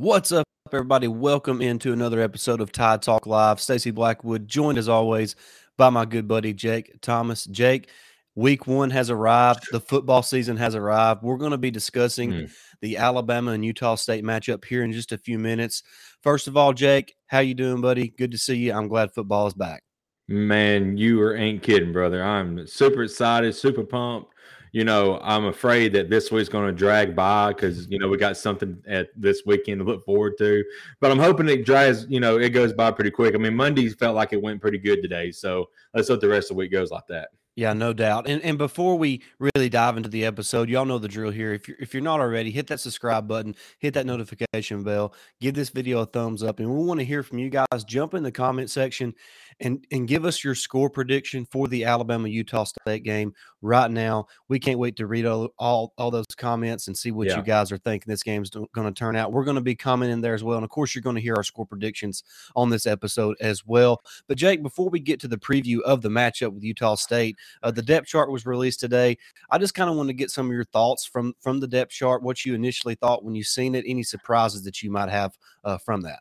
What's up, everybody? Welcome into another episode of Tide Talk Live. Stacey Blackwood, joined as always by my good buddy Jake Thomas. Jake, week one has arrived. The football season has arrived. We're going to be discussing mm. the Alabama and Utah State matchup here in just a few minutes. First of all, Jake, how you doing, buddy? Good to see you. I'm glad football is back. Man, you are, ain't kidding, brother. I'm super excited, super pumped you know, I'm afraid that this week's going to drag by because mm-hmm. you know we got something at this weekend to look forward to. But I'm hoping it drags, you know, it goes by pretty quick. I mean, Mondays felt like it went pretty good today, so let's hope the rest of the week goes like that. Yeah, no doubt. And and before we really dive into the episode, y'all know the drill here. If you're if you're not already, hit that subscribe button, hit that notification bell, give this video a thumbs up, and we want to hear from you guys. Jump in the comment section and and give us your score prediction for the Alabama Utah State game right now. We can't wait to read all all, all those comments and see what yeah. you guys are thinking this game's going to turn out. We're going to be commenting there as well, and of course, you're going to hear our score predictions on this episode as well. But Jake, before we get to the preview of the matchup with Utah State, uh, the depth chart was released today. I just kind of want to get some of your thoughts from from the depth chart, what you initially thought when you seen it, any surprises that you might have uh, from that.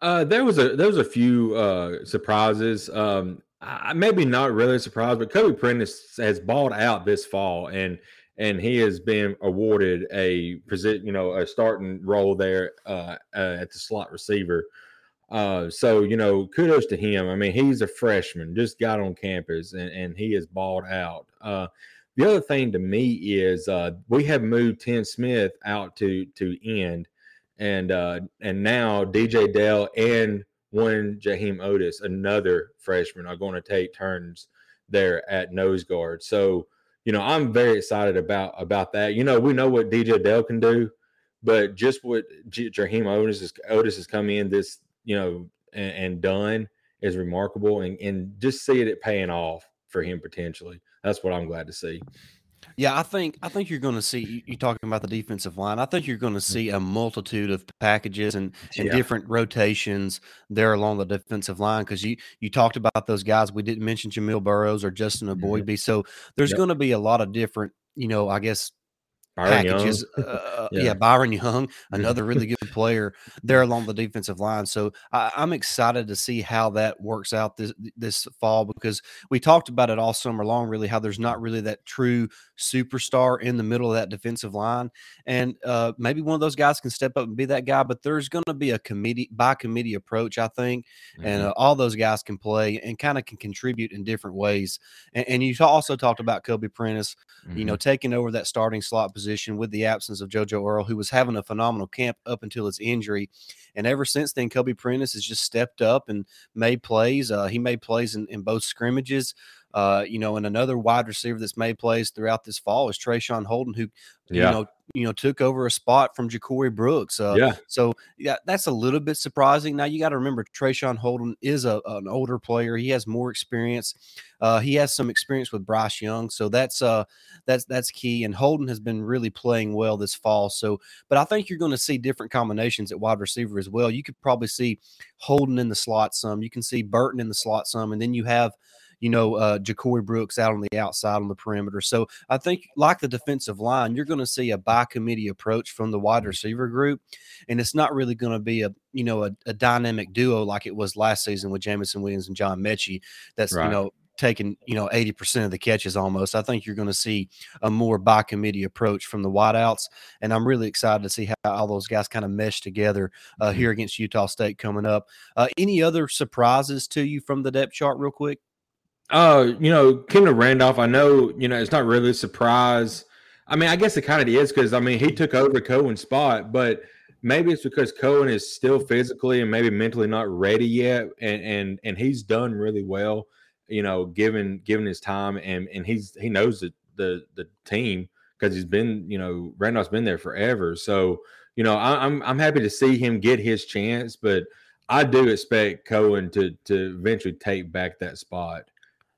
Uh, there was a there was a few uh, surprises. Um, I, maybe not really surprised, but Kobe Prentice has balled out this fall, and and he has been awarded a you know, a starting role there uh, uh, at the slot receiver. Uh, so you know, kudos to him. I mean, he's a freshman, just got on campus, and, and he is balled out. Uh, the other thing to me is uh, we have moved Tim Smith out to to end, and uh, and now DJ Dale and one Jaheim Oatis, another freshman, are going to take turns there at nose guard. So you know, I'm very excited about about that. You know, we know what DJ Dale can do, but just what J- Jaheim Oatis is Oatis has come in this, you know, and, and done is remarkable, and and just see it paying off for him potentially. That's what I'm glad to see. Yeah, I think I think you're going to see you talking about the defensive line. I think you're going to mm. see a multitude of packages and, and yeah. different rotations there along the defensive line because you you talked about those guys. We didn't mention Jamil Burroughs or Justin Eboigbe, mm-hmm. so there's yep. going to be a lot of different, you know, I guess Byron packages. Uh, yeah. yeah. Byron Young, another really good player there along the defensive line. So I, am excited to see how that works out this this fall because we talked about it all summer long. Really, how there's not really that true superstar in the middle of that defensive line, and uh, maybe one of those guys can step up and be that guy. But there's going to be a committee by committee approach, I think, mm-hmm. and uh, all those guys can play and kind of can contribute in different ways. And, and you also talked about Kobe Prentice, mm-hmm. you know, mm-hmm. taking over that starting slot position position with the absence of JoJo Earle, who was having a phenomenal camp up until his injury. And ever since then, Kobe Prentice has just stepped up and made plays. Uh, he made plays in, in both scrimmages. Uh, you know, and another wide receiver that's made plays throughout this fall is Traeshon Holden, who, yeah. you know, you know, took over a spot from JaCorey Brooks. Uh, yeah. So yeah, that's a little bit surprising. Now you got to remember Traeshon Holden is a, an older player. He has more experience. Uh, he has some experience with Bryce Young, so that's uh that's that's key. And Holden has been really playing well this fall. So, but I think you're going to see different combinations at wide receiver as well. You could probably see Holden in the slot some. You can see Burton in the slot some, and then you have you know, uh, JaCorey Brooks out on the outside on the perimeter. So I think, like the defensive line, you're going to see a by committee approach from the wide receiver group, and it's not really going to be a you know a, a, dynamic duo like it was last season with Jameson Williams and John Metchie. That's right. you know taking you know 80% of the catches almost i think you're going to see a more by committee approach from the wideouts and i'm really excited to see how all those guys kind of mesh together uh, mm-hmm. here against utah state coming up uh, any other surprises to you from the depth chart real quick uh, you know, Kendall Randolph, I know, you know, it's not really a surprise. I mean, I guess it kind of is because I mean he took over Cohen's spot, but maybe it's because Cohen is still physically and maybe mentally not ready yet, and and and he's done really well, you know, given given his time, and and he's he knows the the the team because he's been, you know, Randolph's been there forever. So, you know, I, I'm I'm happy to see him get his chance, but I do expect Cohen to to eventually take back that spot.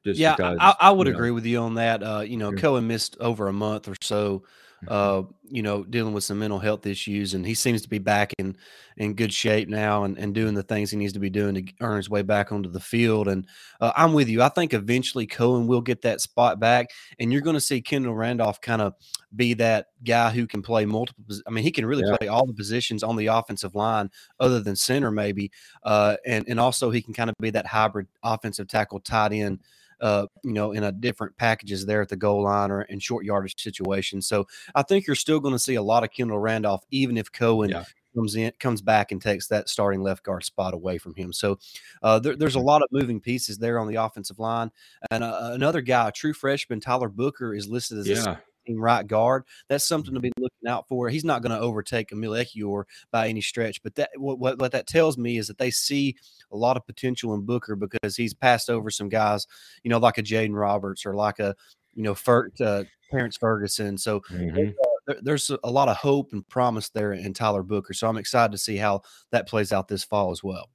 Just yeah, because, I, I, would agree know. with you on that. Uh, you know, mm-hmm. Cohen missed over a month or so uh, you know, dealing with some mental health issues, and he seems to be back in in good shape now and, and doing the things he needs to be doing to earn his way back onto the field. And uh, I'm with you. I think eventually Cohen will get that spot back, and you're going to see Kendall Randolph kind of be that guy who can play multiple. I mean, he can really yeah. play all the positions on the offensive line, other than center maybe, uh, and and also he can kind of be that hybrid offensive tackle tight end uh, you know, in a different packages there at the goal line or in short yardage situations. So I think you're still going to see a lot of Kendall Randolph, even if Cohen yeah. comes in, comes back and takes that starting left guard spot away from him. So uh, there, there's a mm-hmm. lot of moving pieces there on the offensive line. And uh, another guy, a true freshman, Tyler Booker, is listed as yeah. A right guard. That's something to mm-hmm. be looking out for. He's not going to overtake Emil Ekiyor by any stretch, but that what, what, what that tells me is that they see a lot of potential in Booker because he's passed over some guys, you know, like a Jaeden Roberts or like a you know Fer, uh, Terrence Ferguson. So mm-hmm. uh, there's a lot of hope and promise there in Tyler Booker. So I'm excited to see how that plays out this fall as well.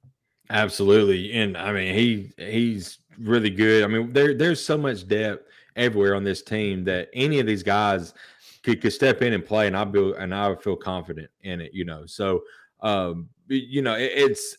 Absolutely, and I mean he he's really good. I mean there there's so much depth everywhere on this team that any of these guys could, could step in and play, and I be and I would feel confident in it. You know, so um, you know it, it's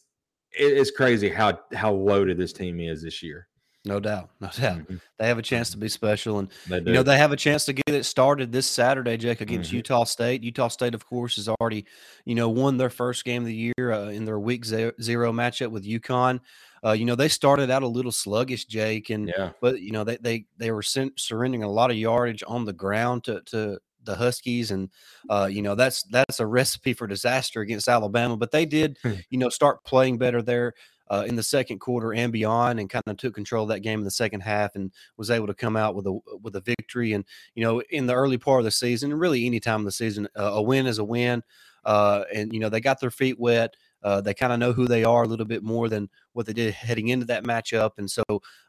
it's crazy how how loaded this team is this year. No doubt, no doubt. Mm-hmm. They have a chance to be special, and you know they have a chance to get it started this Saturday, Jake, against mm-hmm. Utah State. Utah State, of course, has already you know won their first game of the year uh, in their Week Zero matchup with UConn. Uh, you know, they started out a little sluggish, Jake, and yeah. but you know they they they were surrendering a lot of yardage on the ground to to the Huskies, and uh, you know that's that's a recipe for disaster against Alabama. But they did, hmm. you know, start playing better there. Uh, in the second quarter and beyond, and kind of took control of that game in the second half, and was able to come out with a with a victory. And you know, in the early part of the season, and really any time of the season, uh, a win is a win. Uh, and you know, they got their feet wet. Uh, they kind of know who they are a little bit more than what they did heading into that matchup. And so,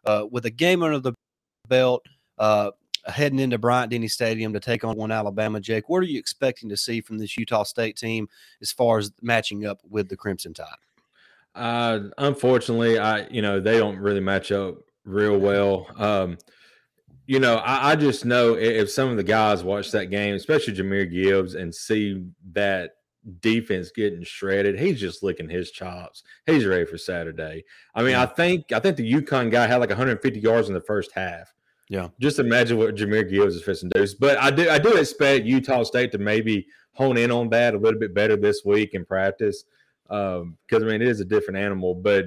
uh, with a game under the belt, uh, heading into Bryant Denny Stadium to take on one Alabama, Jake, what are you expecting to see from this Utah State team as far as matching up with the Crimson Tide? Uh, unfortunately, I you know they don't really match up real well. Um, you know, I, I, just know if some of the guys watch that game, especially Jahmyr Gibbs, and see that defense getting shredded. He's just licking his chops. He's ready for Saturday. I mean. I think I think the UConn guy had like 150 yards in the first half. Yeah. Just imagine what Jahmyr Gibbs is fixing to do. But I do I do expect Utah State to maybe hone in on that a little bit better this week in practice. Um, because I mean it is a different animal. But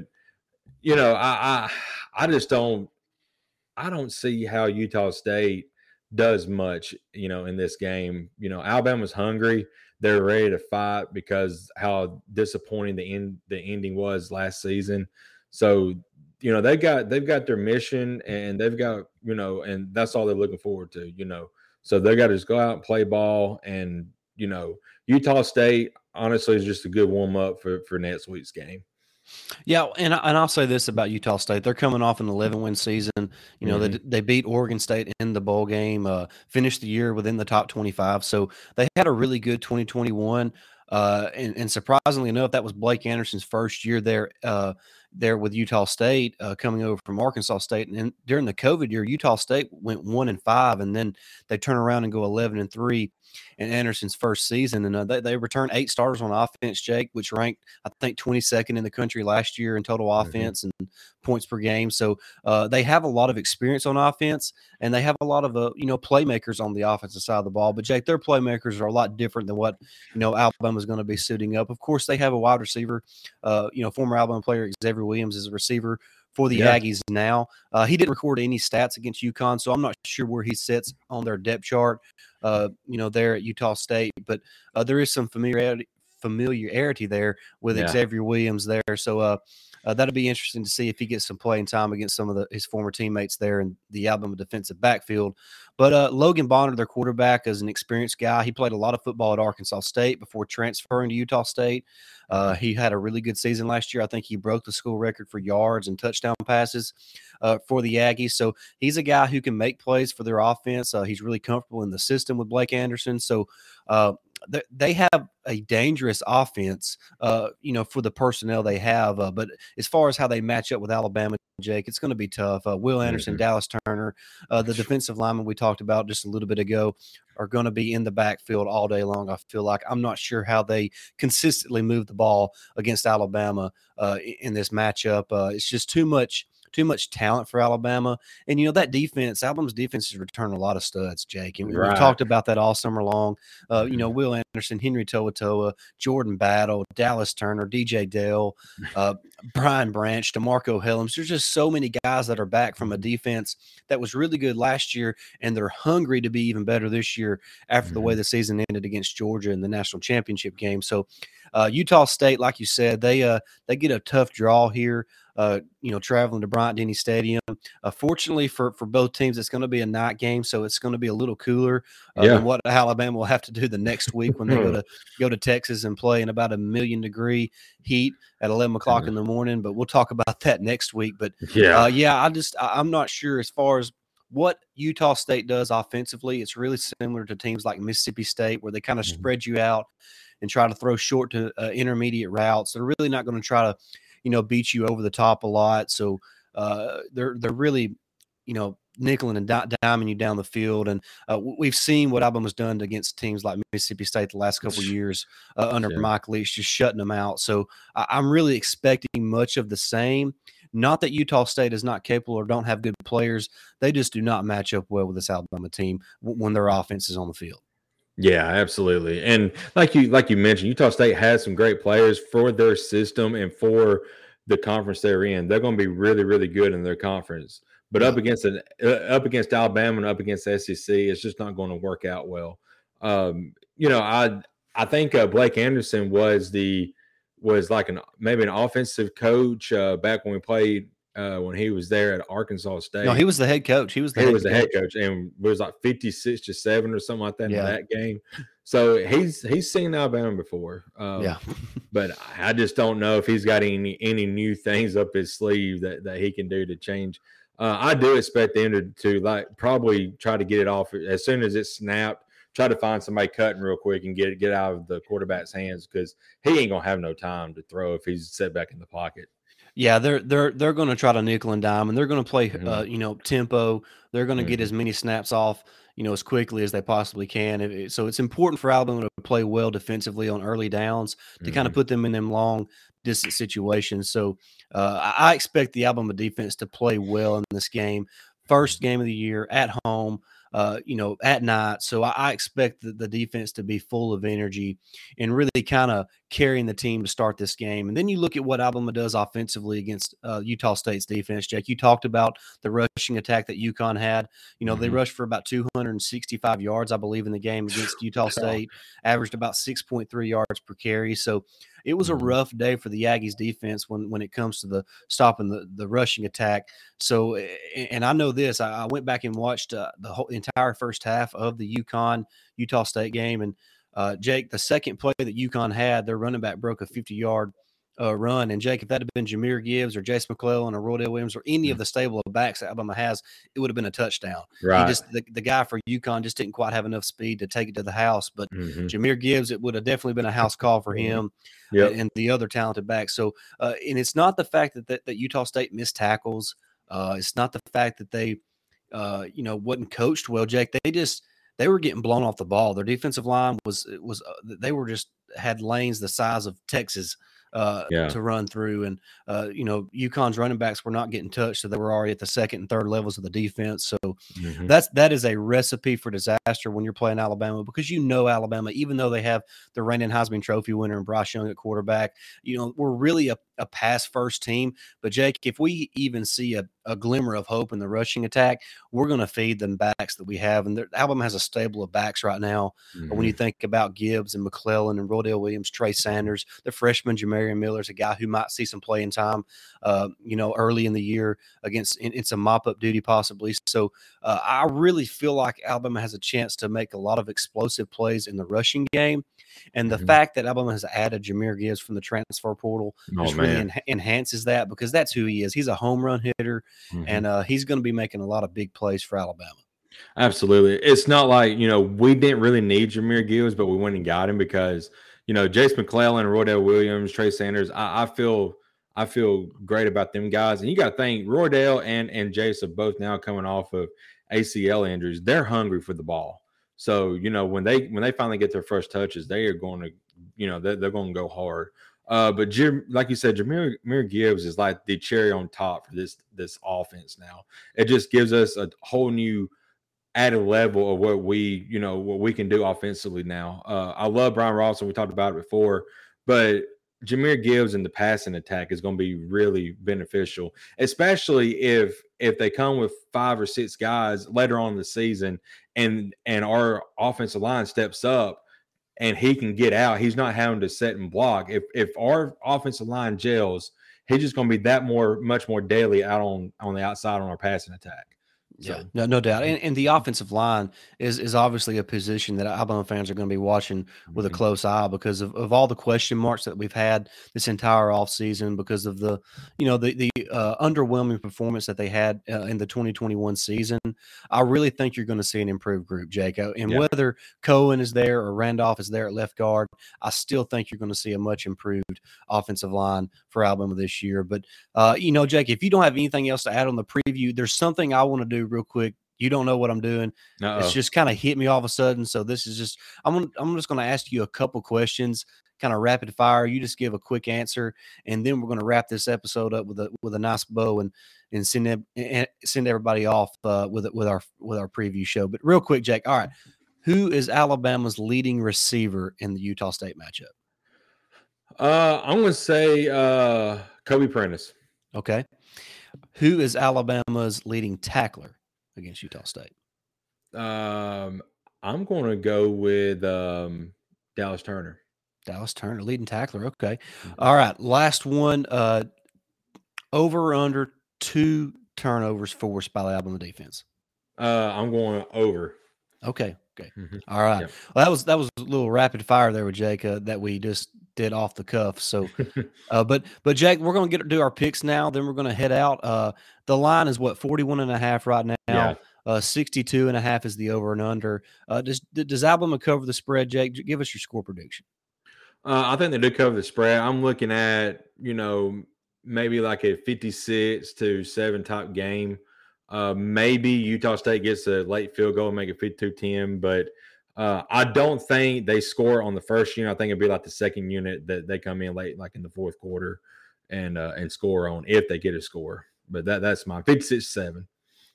you know, I I I just don't I don't see how Utah State does much, you know, in this game. You know, Alabama's hungry they're ready to fight because how disappointing the end the ending was last season. So you know they got they've got their mission and they've got you know and that's all they're looking forward to. You know, so they got to just go out and play ball and you know Utah State honestly is just a good warm up for for next week's game. Yeah, and and I'll say this about Utah State: they're coming off an 11 win season. You know, mm-hmm. they they beat Oregon State in the bowl game, uh, finished the year within the top 25. So they had a really good 2021. Uh, and, and surprisingly enough, that was Blake Anderson's first year there. Uh, there with Utah State uh, coming over from Arkansas State, and during the COVID year, Utah State went one and five, and then they turn around and go eleven and three in Anderson's first season, and uh, they they returned eight starters on offense, Jake, which ranked I think twenty second in the country last year in total mm-hmm. offense mm-hmm. and points per game. So uh, they have a lot of experience on offense, and they have a lot of uh, you know playmakers on the offensive side of the ball. But Jake, their playmakers are a lot different than what you know Alabama is going to be suiting up. Of course, they have a wide receiver, uh, you know, former Alabama player Xavier Williams is a receiver for the yeah. Aggies now. Uh, he didn't record any stats against UConn, so I'm not sure where he sits on their depth chart. Uh, you know, there at Utah State, but uh, there is some familiarity familiarity there with yeah. Xavier Williams there. So uh, that'll be interesting to see if he gets some playing time against some of the, his former teammates there in the Alabama defensive backfield. But uh, Logan Bonner, their quarterback, is an experienced guy. He played a lot of football at Arkansas State before transferring to Utah State. Uh, he had a really good season last year. I think he broke the school record for yards and touchdown passes uh, for the Aggies. So he's a guy who can make plays for their offense. Uh, he's really comfortable in the system with Blake Anderson. So uh, they have a dangerous offense, uh, you know, for the personnel they have. Uh, but as far as how they match up with Alabama, Jake, it's going to be tough. Uh, Will Anderson, mm-hmm. Dallas Turner, uh, the defensive lineman we talked about just a little bit ago, are going to be in the backfield all day long. I feel like I'm not sure how they consistently move the ball against Alabama uh, in this matchup. Uh, it's just too much too much talent for Alabama. And you know that defense, Alabama's defense has returned a lot of studs, Jake. And right. we talked about that all summer long. Uh, you know, mm-hmm. Will Anderson, Henry To'oTo'o, Jordan Battle, Dallas Turner, DJ Dale, uh, Brian Branch, DeMarcco Hellams. There's just so many guys that are back from a defense that was really good last year, and they're hungry to be even better this year after mm-hmm. the way mm-hmm. the season ended against Georgia in the national championship game. So, uh, Utah State, like you said, they uh, they get a tough draw here uh, you know, traveling to Bryant Denny Stadium. Uh, fortunately for for both teams, it's going to be a night game, so it's going to be a little cooler uh, yeah. what Alabama will have to do the next week when they go to go to Texas and play in about a million degree heat at 11 o'clock in the morning. But we'll talk about that next week. But yeah, uh, yeah, I just I, I'm not sure as far as what Utah State does offensively. It's really similar to teams like Mississippi State, where they kind of mm-hmm. spread you out and try to throw short to uh, intermediate routes. They're really not going to try to you know, beat you over the top a lot. So uh, they're they're really, you know, nickeling and di- diming you down the field. And uh, we've seen what Alabama's done against teams like Mississippi State the last couple years uh, under. Mike Leach, just shutting them out. So I- I'm really expecting much of the same. Not that Utah State is not capable or don't have good players. They just do not match up well with this Alabama team when their offense is on the field. Yeah, absolutely. And like you like you mentioned, Utah State has some great players for their system and for the conference they're in. They're going to be really really good in their conference. But up against an uh, up against Alabama and up against SEC, it's just not going to work out well. Um, you know, I I think uh, Blake Anderson was the was like an maybe an offensive coach uh, back when we played uh, when he was there at Arkansas State. No, he was the head coach. He was the he was the head coach, and it was like fifty six to seven or something like that yeah. in that game. So he's he's seen Alabama before. Um, yeah, but I just don't know if he's got any any new things up his sleeve that that he can do to change. Uh, I do expect them to, to like probably try to get it off as soon as it snapped. Try to find somebody cutting real quick and get it get out of the quarterback's hands because he ain't gonna have no time to throw if he's set back in the pocket. Yeah, they're they're they're going to try to nickel and dime, and they're going to play, mm-hmm. uh, you know, tempo. They're going to mm-hmm. get as many snaps off, you know, as quickly as they possibly can. So it's important for Alabama to play well defensively on early downs to mm-hmm. kind of put them in them long distance situations. So uh, I expect the Alabama defense to play well in this game. First game of the year at home uh, you know, at night. So I, I expect the, the, defense to be full of energy and really kind of carrying the team to start this game. And then you look at what Alabama does offensively against uh, Utah State's defense. Jake, you talked about the rushing attack that UConn had. You know, mm-hmm. they rushed for about 265 yards, I believe, in the game against Utah State, averaged about 6.3 yards per carry. So it was a mm-hmm. rough day for the Aggies defense when when it comes to the stopping the the rushing attack. So, and I know this. I, went back and watched uh, the whole entire first half of the UConn Utah State game, and uh, Jake, the second play that UConn had, their running back broke a 50 yard uh, run. And Jake, if that had been Jahmyr Gibbs or Jase McClellan or Roydell Williams or any of the stable of backs that Alabama has, it would have been a touchdown. Right. He just the, the guy for UConn just didn't quite have enough speed to take it to the house. But mm-hmm. Jahmyr Gibbs, it would have definitely been a house call for mm-hmm. him yep. and, and, the other talented backs. So, uh, and it's not the fact that, that, that Utah State missed tackles. Uh, it's not the fact that they, uh, you know, wasn't coached well, Jake. They just they were getting blown off the ball. Their defensive line was was uh, they were just had lanes the size of Texas uh, yeah. to run through. And, uh, you know, UConn's running backs were not getting touched. So they were already at the second and third levels of the defense. So mm-hmm. that's, that is a recipe for disaster when you're playing Alabama because you know, Alabama, even though they have the reigning Heisman Trophy winner and Bryce Young at quarterback, you know, we're really a, a pass first team. But Jake, if we even see a, a glimmer of hope in the rushing attack, we're going to feed them backs that we have. And Alabama has a stable of backs right now. Mm-hmm. When you mm-hmm. think about Gibbs and McClellan and Roydell Williams, Trey Sanders, the freshman Jamarion Miller is a guy who might see some playing time, uh, you know, early in the year against in, in some mop up duty possibly. So uh, I really feel like Alabama has a chance to make a lot of explosive plays in the rushing game. And the mm-hmm. fact that Alabama has added Jahmyr Gibbs from the transfer portal oh, just really en- enhances that because that's who he is. He's a home run hitter, mm-hmm. and uh, he's going to be making a lot of big plays for Alabama. Absolutely. It's not like, you know, we didn't really need Jahmyr Gibbs, but we went and got him because, you know, Jase McClellan, Roydell Williams, Trey Sanders, I, I feel I feel great about them guys. And you got to think Roydell and and Jase are both now coming off of ACL injuries. They're hungry for the ball. So, you know, when they when they finally get their first touches, they are going to, you know, they're, they're going to go hard. Uh, but Jim, like you said, Jahmyr, Jahmyr Gibbs is like the cherry on top for this this offense now. It just gives us a whole new added level of what we, you know, what we can do offensively now. Uh, I love Brian and we talked about it before, but Jahmyr Gibbs in the passing attack is going to be really beneficial, especially if if they come with five or six guys later on in the season, and and our offensive line steps up, and he can get out. He's not having to set and block. If if our offensive line gels, he's just going to be that more much more daily out on on the outside on our passing attack. So. Yeah, no, no doubt. And, and the offensive line is is obviously a position that Alabama fans are going to be watching with mm-hmm. a close eye because of, of all the question marks that we've had this entire offseason because of the, you know, the the uh, underwhelming performance that they had uh, in the 2021 season. I really think you're going to see an improved group, Jake. Uh, and yeah. whether Cohen is there or Randolph is there at left guard, I still think you're going to see a much improved offensive line for Alabama this year. But, uh, you know, Jake, if you don't have anything else to add on the preview, there's something I want to do real quick. You don't know what I'm doing. Uh-oh. It's just kind of hit me all of a sudden. So this is just I'm gonna, I'm just going to ask you a couple questions, kind of rapid fire. You just give a quick answer, and then we're going to wrap this episode up with a with a nice bow and and send and send everybody off uh, with with our with our preview show. But real quick, Jake. All right, who is Alabama's leading receiver in the Utah State matchup? Uh, I'm going to say uh, Kobe Prentice. Okay. Who is Alabama's leading tackler against Utah State? Um, I'm going to go with um, Dallas Turner. Dallas Turner, leading tackler. Okay. Mm-hmm. All right. Last one. Uh, over under two turnovers forced by the Alabama defense. Uh, I'm going over. Okay. Okay. Mm-hmm. All right. Yep. Well, that was that was a little rapid fire there with Jake uh, that we just did off the cuff. So, uh, but but Jake, we're gonna get do our picks now. Then we're gonna head out. Uh, the line is what 41 and a half right now. Yeah. Uh, 62 and a half is the over and under. Uh, does does Alabama cover the spread, Jake? Give us your score prediction. Uh, I think they do cover the spread. I'm looking at you know maybe like a 56 to seven type game. Uh, maybe Utah State gets a late field goal and make it 52 10, but uh, I don't think they score on the first unit. I think it'd be like the second unit that they come in late, like in the fourth quarter, and uh, and score on if they get a score. But that that's my 56 7.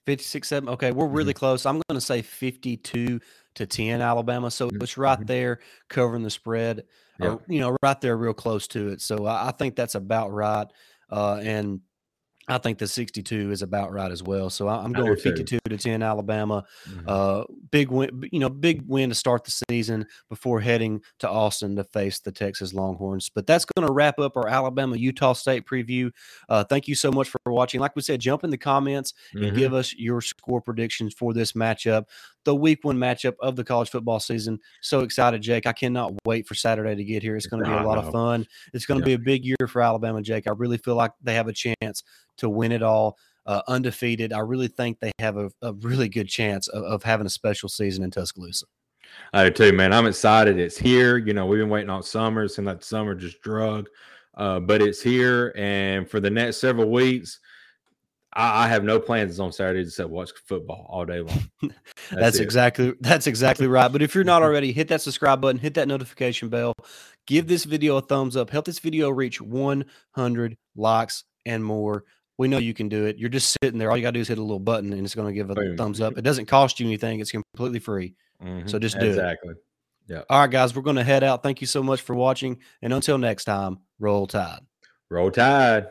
56 7. Okay, we're really mm-hmm. close. I'm going to say 52 to 10 Alabama. So mm-hmm. it's right mm-hmm. there covering the spread, or, you know, right there, real close to it. So I, I think that's about right. Uh, and I think the 62 is about right as well. So I'm going 52 to 10 Alabama. Mm-hmm. Uh, big win, you know, big win to start the season before heading to Austin to face the Texas Longhorns. But that's going to wrap up our Alabama Utah State preview. Uh, thank you so much for watching. Like we said, jump in the comments mm-hmm. and give us your score predictions for this matchup the week one matchup of the college football season. So excited, Jake. I cannot wait for Saturday to get here. It's going to be a lot of fun. It's going to yeah. be a big year for Alabama, Jake. I really feel like they have a chance to win it all. Uh, undefeated. I really think they have a, a really good chance of, of, having a special season in Tuscaloosa. I do too, man. I'm excited. It's here. You know, we've been waiting all summer. It seemed like summer just drug, uh, but it's here. And for the next several weeks, I, I have no plans on Saturday except watch football all day long. That's, that's exactly that's exactly right. But if you're not already, hit that subscribe button, hit that notification bell, give this video a thumbs up, help this video reach 100 likes and more. We know you can do it. You're just sitting there. All you got to do is hit a little button and it's going to give a Boom. thumbs up. It doesn't cost you anything, it's completely free. Mm-hmm. So just do exactly. it. Exactly. Yeah. All right, guys, we're going to head out. Thank you so much for watching. And until next time, roll tide. Roll tide.